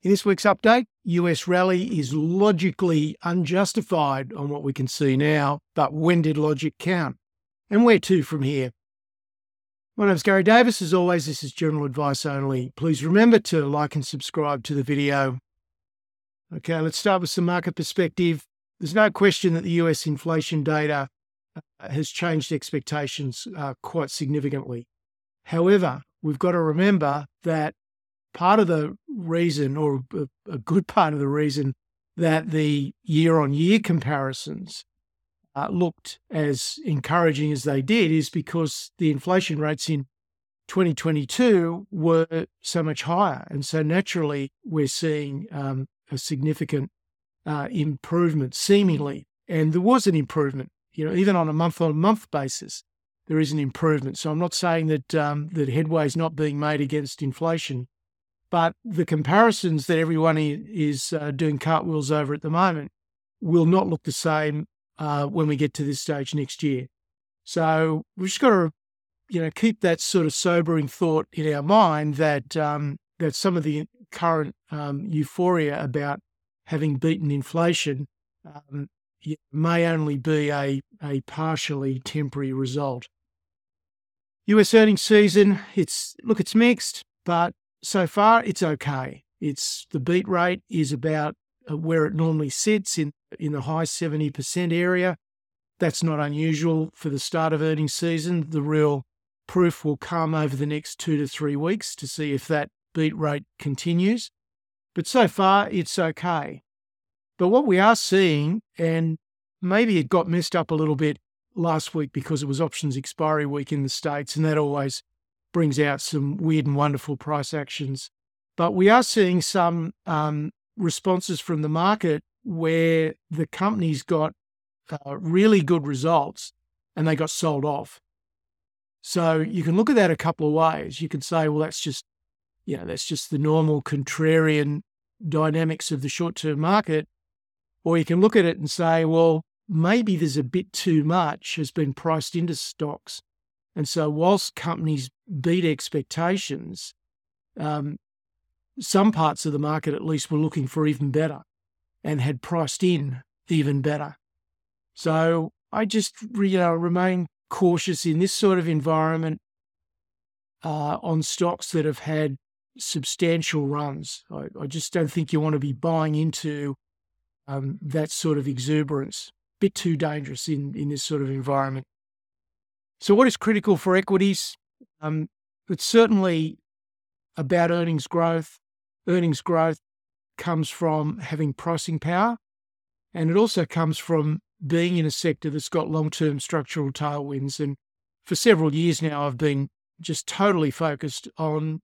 In this week's update, US rally is logically unjustified on what we can see now, but when did logic count? And where to from here? My name's Garry Davis. As always, this is general advice only. Please remember to like and subscribe to the video. Okay, let's start with some market perspective. There's no question that the US inflation data uh, has changed expectations uh, quite significantly. However, we've got to remember that part of the reason, or a, good part of the reason, that the year on year comparisons uh, looked as encouraging as they did is because the inflation rates in 2022 were so much higher. And so naturally, we're seeing um, a significant uh, improvement, seemingly. And there was an improvement, you know, even on a month on month basis, there is an improvement. So I'm not saying that, um, that headway is not being made against inflation, but the comparisons that everyone is uh, doing cartwheels over at the moment will not look the same uh, when we get to this stage next year. So we've just got to, you know, keep that sort of sobering thought in our mind that um, that some of the current um, euphoria about having beaten inflation um, may only be a, a partially temporary result. US earnings season, it's look, it's mixed, but so far it's okay. It's the beat rate is about uh, where it normally sits in in the high 70% area. That's not unusual for the start of earnings season. The real proof will come over the next 2 to 3 weeks to see if that beat rate continues. But so far it's okay. But what we are seeing and maybe it got messed up a little bit last week because it was options expiry week in the states and that always brings out some weird and wonderful price actions. But we are seeing some um, responses from the market where the companies got uh, really good results and they got sold off. So you can look at that a couple of ways. You can say, well, that's just, you know, that's just the normal contrarian dynamics of the short term market. Or you can look at it and say, well, maybe there's a bit too much has been priced into stocks. And so, whilst companies beat expectations, um, some parts of the market at least were looking for even better and had priced in even better. So, I just you know, remain cautious in this sort of environment uh, on stocks that have had substantial runs. I, I, just don't think you want to be buying into um, that sort of exuberance. Bit too dangerous in, in this sort of environment. So, what is critical for equities? Um, it's certainly about earnings growth. Earnings growth comes from having pricing power, and it also comes from being in a sector that's got long term structural tailwinds. And for several years now, I've been just totally focused on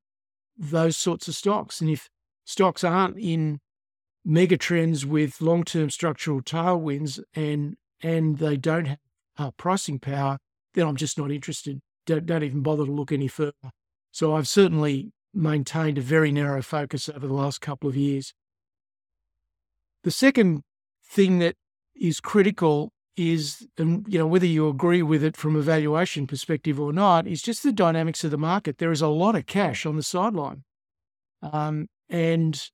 those sorts of stocks. And if stocks aren't in mega trends with long term structural tailwinds and and they don't have uh, pricing power, then I'm just not interested. Don't, don't even bother to look any further. So I've certainly maintained a very narrow focus over the last couple of years. The second thing that is critical is, and you know, whether you agree with it from a valuation perspective or not, is just the dynamics of the market. There is a lot of cash on the sideline, um, and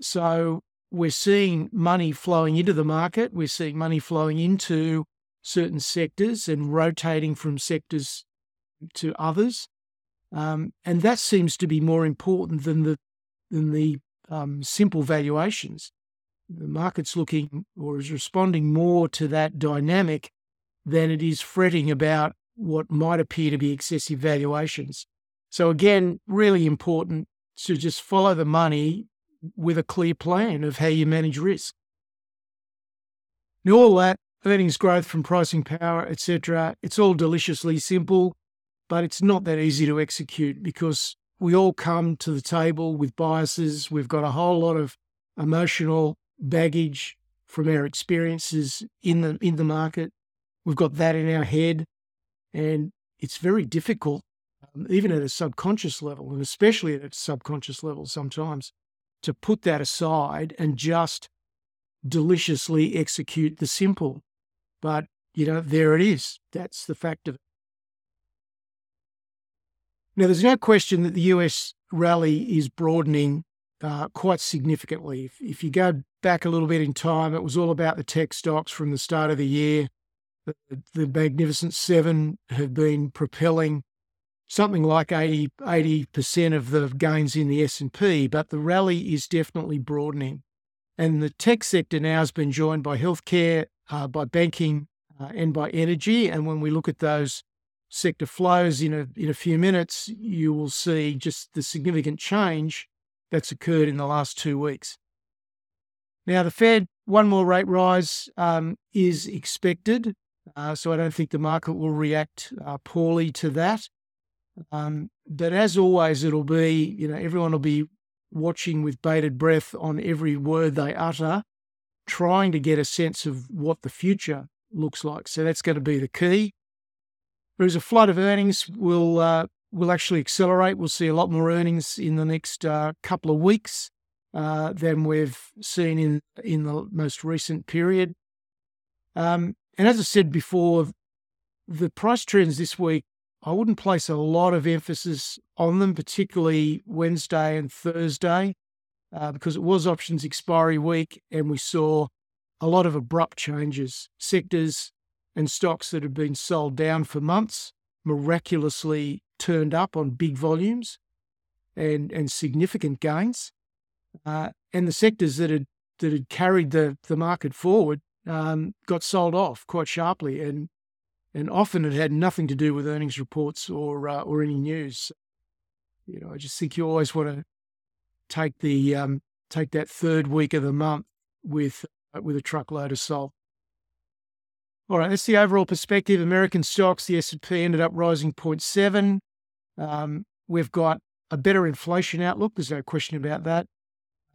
so we're seeing money flowing into the market. We're seeing money flowing into certain sectors and rotating from sectors to others. Um, and that seems to be more important than the than the um, simple valuations. The market's looking or is responding more to that dynamic than it is fretting about what might appear to be excessive valuations. So again, really important to just follow the money with a clear plan of how you manage risk. Now, all that earnings growth from pricing power, etc. It's all deliciously simple, but it's not that easy to execute because we all come to the table with biases. We've got a whole lot of emotional baggage from our experiences in the in the market. We've got that in our head, and it's very difficult, um, even at a subconscious level, and especially at a subconscious level, sometimes to put that aside and just deliciously execute the simple. But, you know, there it is. That's the fact of it. Now, there's no question that the US rally is broadening uh, quite significantly. If, if, you go back a little bit in time, it was all about the tech stocks from the start of the year. The, the Magnificent Seven have been propelling something like 80 percent of the gains in the S&P, but the rally is definitely broadening. And the tech sector now has been joined by healthcare, uh, by banking, uh, and by energy. And when we look at those sector flows in a in a few minutes, you will see just the significant change that's occurred in the last two weeks. Now, the Fed one more rate rise um, is expected, uh, so I don't think the market will react uh, poorly to that. Um, but as always, it'll be, you know, everyone will be watching with bated breath on every word they utter, trying to get a sense of what the future looks like. So that's going to be the key. Whereas a flood of earnings will uh, will actually accelerate. We'll see a lot more earnings in the next uh, couple of weeks uh, than we've seen in in the most recent period. Um, and as I said before, the price trends this week I wouldn't place a lot of emphasis on them, particularly Wednesday and Thursday, uh, because it was options expiry week and we saw a lot of abrupt changes. Sectors and stocks that had been sold down for months miraculously turned up on big volumes and, and significant gains. Uh, and the sectors that had that had carried the, the market forward um, got sold off quite sharply. And and often it had nothing to do with earnings reports or uh, or any news. You know, I just think you always want to take the um, take that third week of the month with uh, with a truckload of salt. All right, that's the overall perspective. American stocks, the S&P ended up rising 0.7. Um, we've got a better inflation outlook. There's no question about that.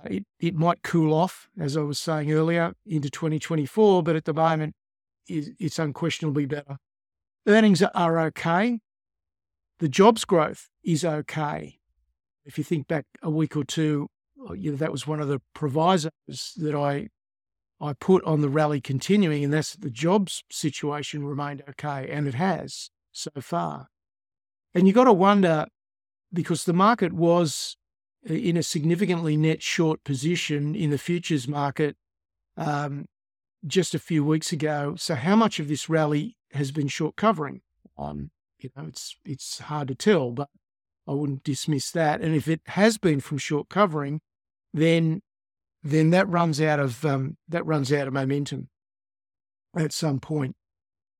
It, it might cool off, as I was saying earlier, into 2024, but at the moment, it's unquestionably better. Earnings are okay. The jobs growth is okay. If you think back a week or two, know, that was one of the provisos that I I put on the rally continuing, and that's the jobs situation remained okay, and it has so far. And you've got to wonder because the market was uh, in a significantly net short position in the futures market um, just a few weeks ago. So, how much of this rally has been short covering. Um, you know, it's it's hard to tell, but I wouldn't dismiss that. And if it has been from short covering, then then that runs out of um, that runs out of momentum at some point.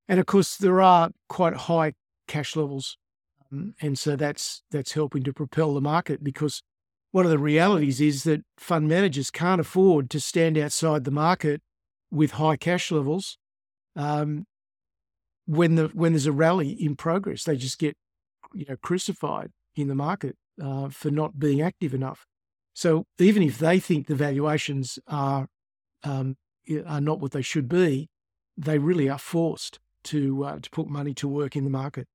And of course, there are quite high cash levels, um, and so that's that's helping to propel the market because one of the realities is that fund managers can't afford to stand outside the market with high cash levels um, when the when there's a rally in progress, they just get you know crucified in the market uh, for not being active enough. So even if they think the valuations are um, are not what they should be, they really are forced to uh, to put money to work in the market.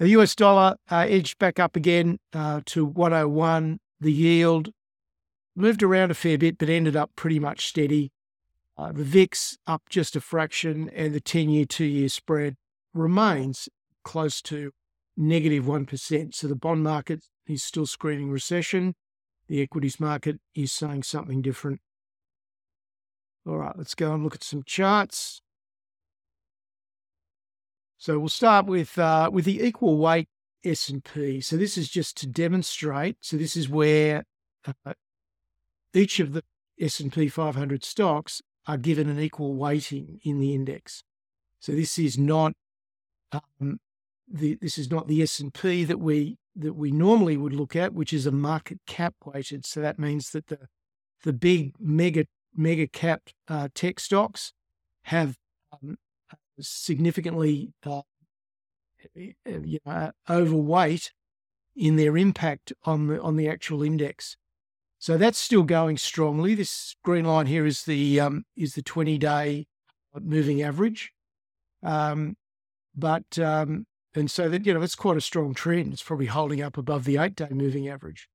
The US dollar uh, edged back up again uh, to 101. The yield moved around a fair bit, but ended up pretty much steady. Uh, the VIX up just a fraction, and the 10 year, two year spread remains close to negative 1. So the bond market is still screening recession. The equities market is saying something different. All right, let's go and look at some charts. So we'll start with uh, with the equal weight S&P. So this is just to demonstrate. So this is where uh, each of the S&P 500 stocks are given an equal weighting in the index. So this is not um, the, this is not the S and P that we that we normally would look at, which is a market cap weighted. So that means that the the big mega mega cap uh, tech stocks have um, significantly uh, you know, overweight in their impact on the on the actual index. So that's still going strongly. This green line here is the um, is the 20 day moving average, um, but um, and so that you know it's quite a strong trend. It's probably holding up above the eight day moving average,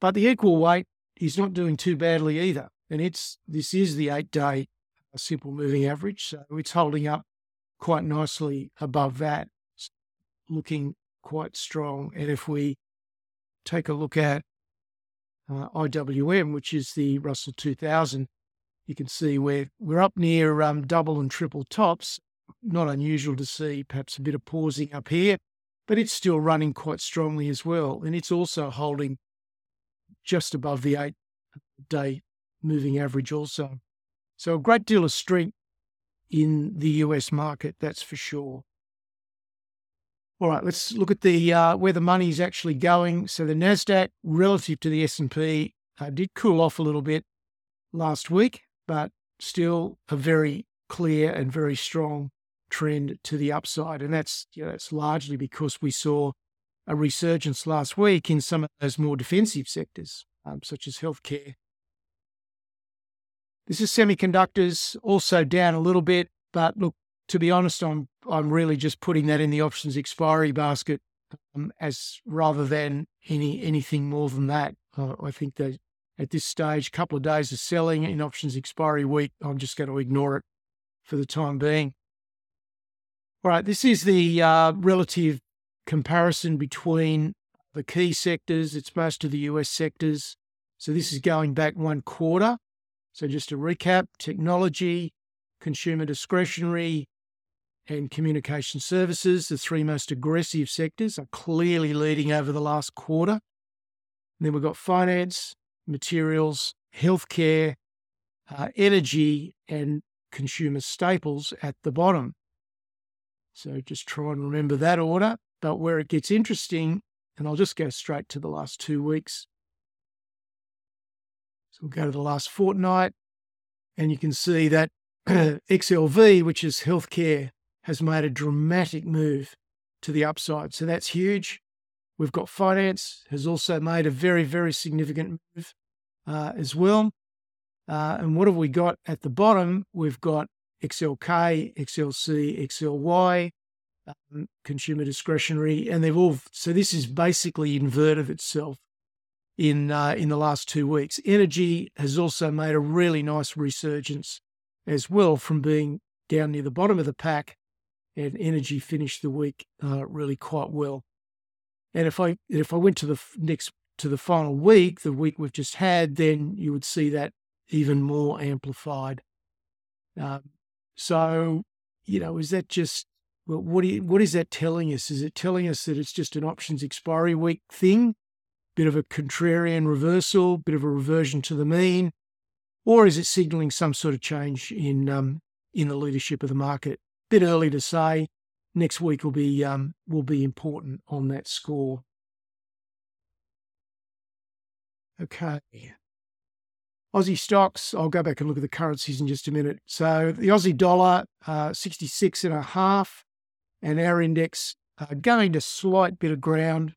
but the equal weight is not doing too badly either. And it's this is the eight day simple moving average, so it's holding up quite nicely above that, looking quite strong. And if we take a look at uh, IWM, which is the Russell 2000, you can see we're, we're up near um, double and triple tops. Not unusual to see perhaps a bit of pausing up here, but it's still running quite strongly as well. And it's also holding just above the eight day moving average also. So a great deal of strength in the US market, that's for sure. All right, let's look at the uh, where the money is actually going. So the Nasdaq relative to the S and P uh, did cool off a little bit last week, but still a very clear and very strong trend to the upside, and that's you know, that's largely because we saw a resurgence last week in some of those more defensive sectors, um, such as healthcare. This is semiconductors, also down a little bit, but look, to be honest, I'm I'm really just putting that in the options expiry basket um, as rather than any anything more than that. Uh, I think that at this stage, a couple of days of selling in options expiry week, I'm just going to ignore it for the time being. All right, this is the uh, relative comparison between the key sectors. It's most of the US sectors. So this is going back one quarter. So just to recap technology, consumer discretionary, and communication services, the three most aggressive sectors, are clearly leading over the last quarter. And then we've got finance, materials, healthcare, uh, energy, and consumer staples at the bottom. So just try and remember that order. But where it gets interesting, and I'll just go straight to the last two weeks. So we'll go to the last fortnight, and you can see that XLV, which is healthcare has made a dramatic move to the upside. So that's huge. We've got finance has also made a very, very significant move uh, as well. Uh, and what have we got at the bottom? We've got XLK, XLC, XLY, um, consumer discretionary, and they've all. So this is basically inverted itself in uh, in the last two weeks. Energy has also made a really nice resurgence as well from being down near the bottom of the pack and energy finished the week uh, really quite well. And if I if I went to the next to the final week, the week we've just had, then you would see that even more amplified. Um, so, you know, is that just well, what you, what is that telling us? Is it telling us that it's just an options expiry week thing, bit of a contrarian reversal, bit of a reversion to the mean, or is it signalling some sort of change in um, in the leadership of the market? bit early to say. Next week will be um, will be important on that score. Okay. Aussie stocks, I'll go back and look at the currencies in just a minute. So the Aussie dollar, uh, 66 and a half, and our index uh, gained a slight bit of ground,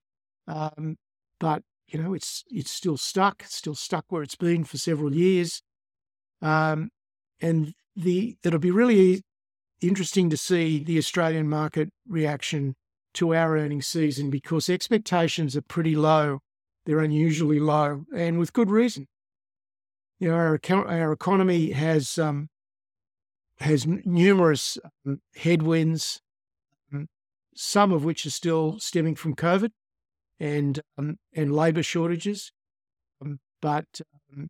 um, but you know it's it's still stuck, it's still stuck where it's been for several years, um, and the it'll be really interesting to see the Australian market reaction to our earnings season because expectations are pretty low. They're unusually low, and with good reason. You know, our, our economy has um, has numerous um, headwinds, um, some of which are still stemming from COVID and um, and labour shortages. Um, but um,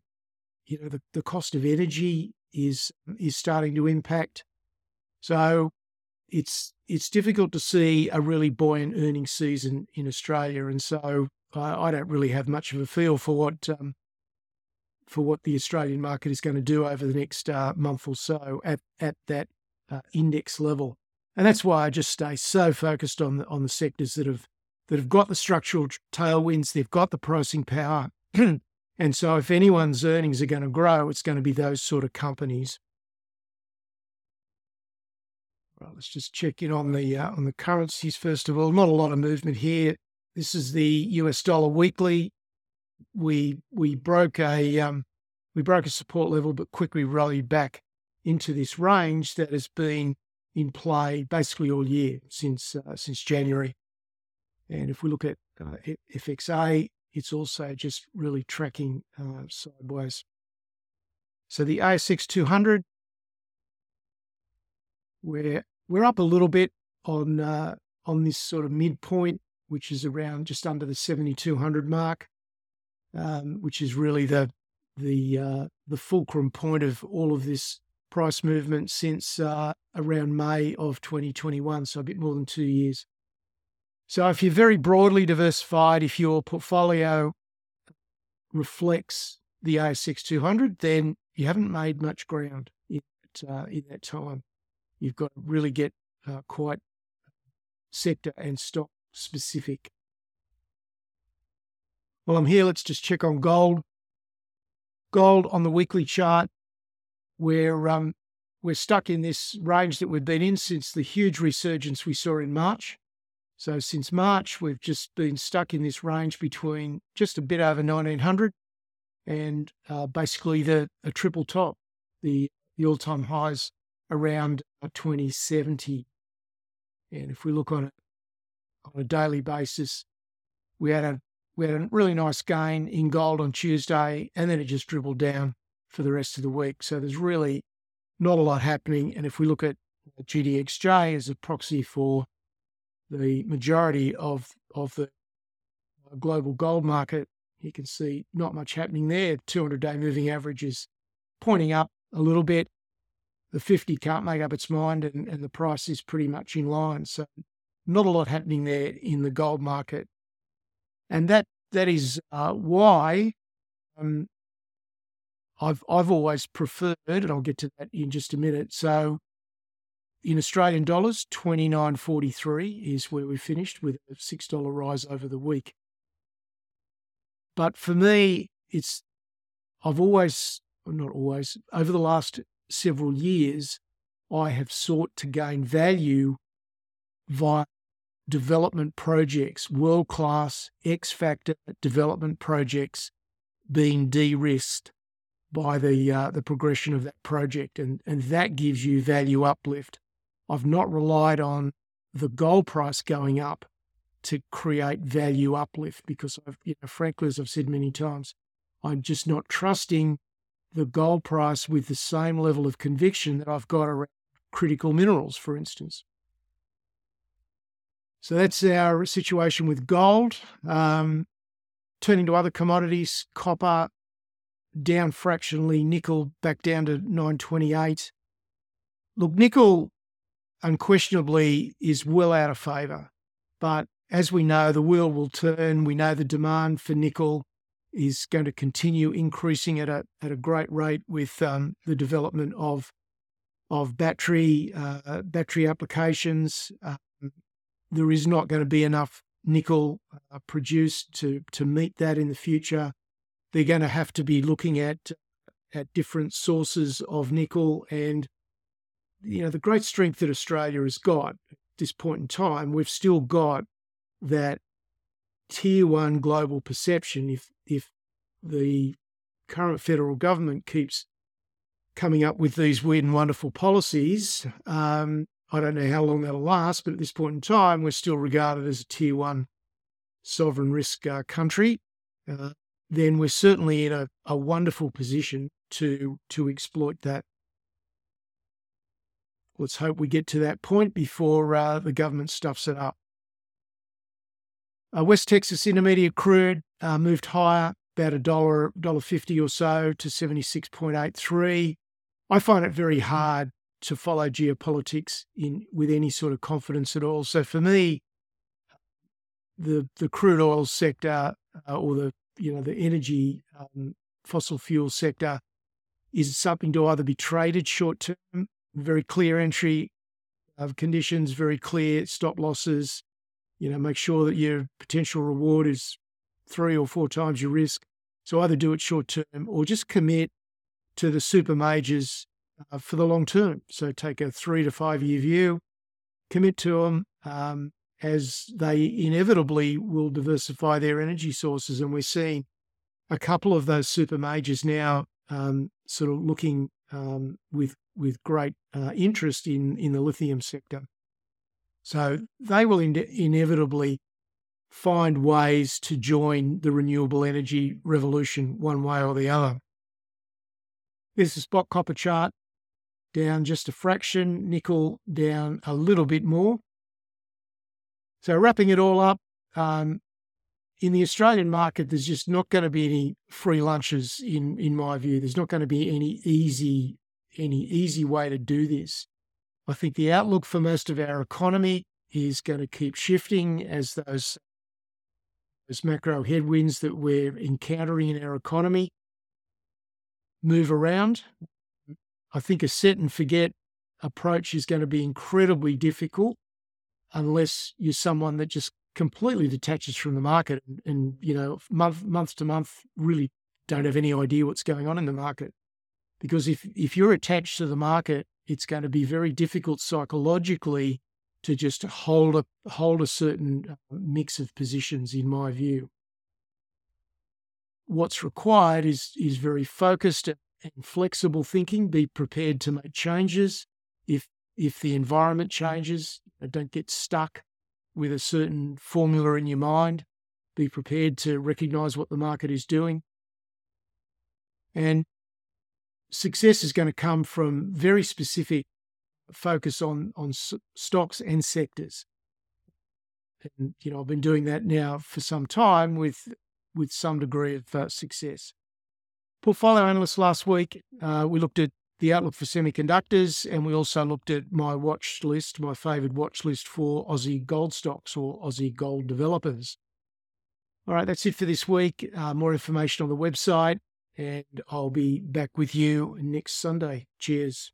you know, the, the cost of energy is is starting to impact so it's it's difficult to see a really buoyant earnings season in Australia, and so I, I don't really have much of a feel for what um, for what the Australian market is going to do over the next uh, month or so at at that uh, index level, and that's why I just stay so focused on the, on the sectors that have that have got the structural tailwinds, they've got the pricing power, and so if anyone's earnings are going to grow, it's going to be those sort of companies. Well, let's just check in on the uh, on the currencies first of all. Not a lot of movement here. This is the US dollar weekly. We we broke a um, we broke a support level, but quickly rallied back into this range that has been in play basically all year since uh, since January. And if we look at uh, FXA, it's also just really tracking uh, sideways. So the ASX 200, we're we're up a little bit on uh, on this sort of midpoint, which is around just under the 7200 mark. Um, which is really the the uh, the fulcrum point of all of this price movement since uh, around May of 2021, so a bit more than two years. So if you're very broadly diversified, if your portfolio reflects the ASX 200, then you haven't made much ground in that, uh, in that time. You've got to really get uh, quite sector and stock specific. Well, I'm here. Let's just check on gold. Gold on the weekly chart, we're um, we're stuck in this range that we've been in since the huge resurgence we saw in March. So since March, we've just been stuck in this range between just a bit over 1900 and uh, basically the a triple top, the the all time highs around uh, 2070. And if we look on it on a daily basis, we had a we had a really nice gain in gold on Tuesday, and then it just dribbled down for the rest of the week. So there's really not a lot happening. And if we look at GDXJ as a proxy for the majority of of the uh, global gold market, you can see not much happening there. 200 day moving average is pointing up a little bit. The 50 can't make up its mind, and, and the price is pretty much in line. So, not a lot happening there in the gold market. And that that is uh, why um, I've I've always preferred, and I'll get to that in just a minute. So in Australian dollars, twenty nine forty three is where we finished with a six dollar rise over the week. But for me, it's I've always, not always, over the last several years, I have sought to gain value via development projects, world class X factor development projects being de risked by the uh, the progression of that project, and and that gives you value uplift. I've not relied on the gold price going up to create value uplift because I've, you know, frankly, as I've said many times, I'm just not trusting the gold price with the same level of conviction that I've got around critical minerals, for instance. So that's our situation with gold. Um, turning to other commodities, copper down fractionally, nickel back down to 928. Look, nickel unquestionably is well out of favour. But as we know, the wheel will turn. We know the demand for nickel is going to continue increasing at a at a great rate with um, the development of of battery uh, battery applications. Um, there is not going to be enough nickel uh, produced to to meet that in the future. They're going to have to be looking at at different sources of nickel and you know, the great strength that Australia has got at this point in time, we've still got that tier one global perception. If if the current federal government keeps coming up with these weird and wonderful policies, um, I don't know how long that'll last, but at this point in time, we're still regarded as a tier one sovereign risk uh, country. Uh, then we're certainly in a, a wonderful position to to exploit that let's hope we get to that point before uh, the government stuffs it up. West Texas Intermediate crude uh, moved higher, about a dollar, dollar fifty or so to seventy six point eight three. I find it very hard to follow geopolitics in with any sort of confidence at all. So for me, the the crude oil sector uh, or the you know the energy um, fossil fuel sector is something to either be traded short term very clear entry of conditions, very clear stop losses. You know, make sure that your potential reward is three or four times your risk. So either do it short term or just commit to the super majors uh, for the long term. So take a three to five year view, commit to them um, as they inevitably will diversify their energy sources. And we're seeing a couple of those super majors now um, sort of looking um, with with great uh, interest in in the lithium sector. So they will in- inevitably find ways to join the renewable energy revolution one way or the other. This is spot copper chart down just a fraction, nickel down a little bit more. So wrapping it all up, um, in the Australian market, there's just not going to be any free lunches in in my view. There's not going to be any easy any easy way to do this. I think the outlook for most of our economy is going to keep shifting as those those macro headwinds that we're encountering in our economy move around. I think a set and forget approach is going to be incredibly difficult unless you're someone that just completely detaches from the market and, and, you know month month to month really don't have any idea what's going on in the market. Because if if you're attached to the market it's going to be very difficult psychologically to just hold a hold a certain uh, mix of positions in my view. What's required is is very focused and flexible thinking be prepared to make changes if if the environment changes don't get stuck with a certain formula in your mind. Be prepared to recognize what the market is doing. And success is going to come from very specific focus on, on stocks and sectors. And, you know, I've been doing that now for some time with, with some degree of uh, success. Portfolio analysts last week, uh, we looked at the outlook for semiconductors, and we also looked at my watch list, my favoured watch list for Aussie gold stocks or Aussie gold developers. All right, that's it for this week. Uh, more information on the website, and I'll be back with you next Sunday. Cheers.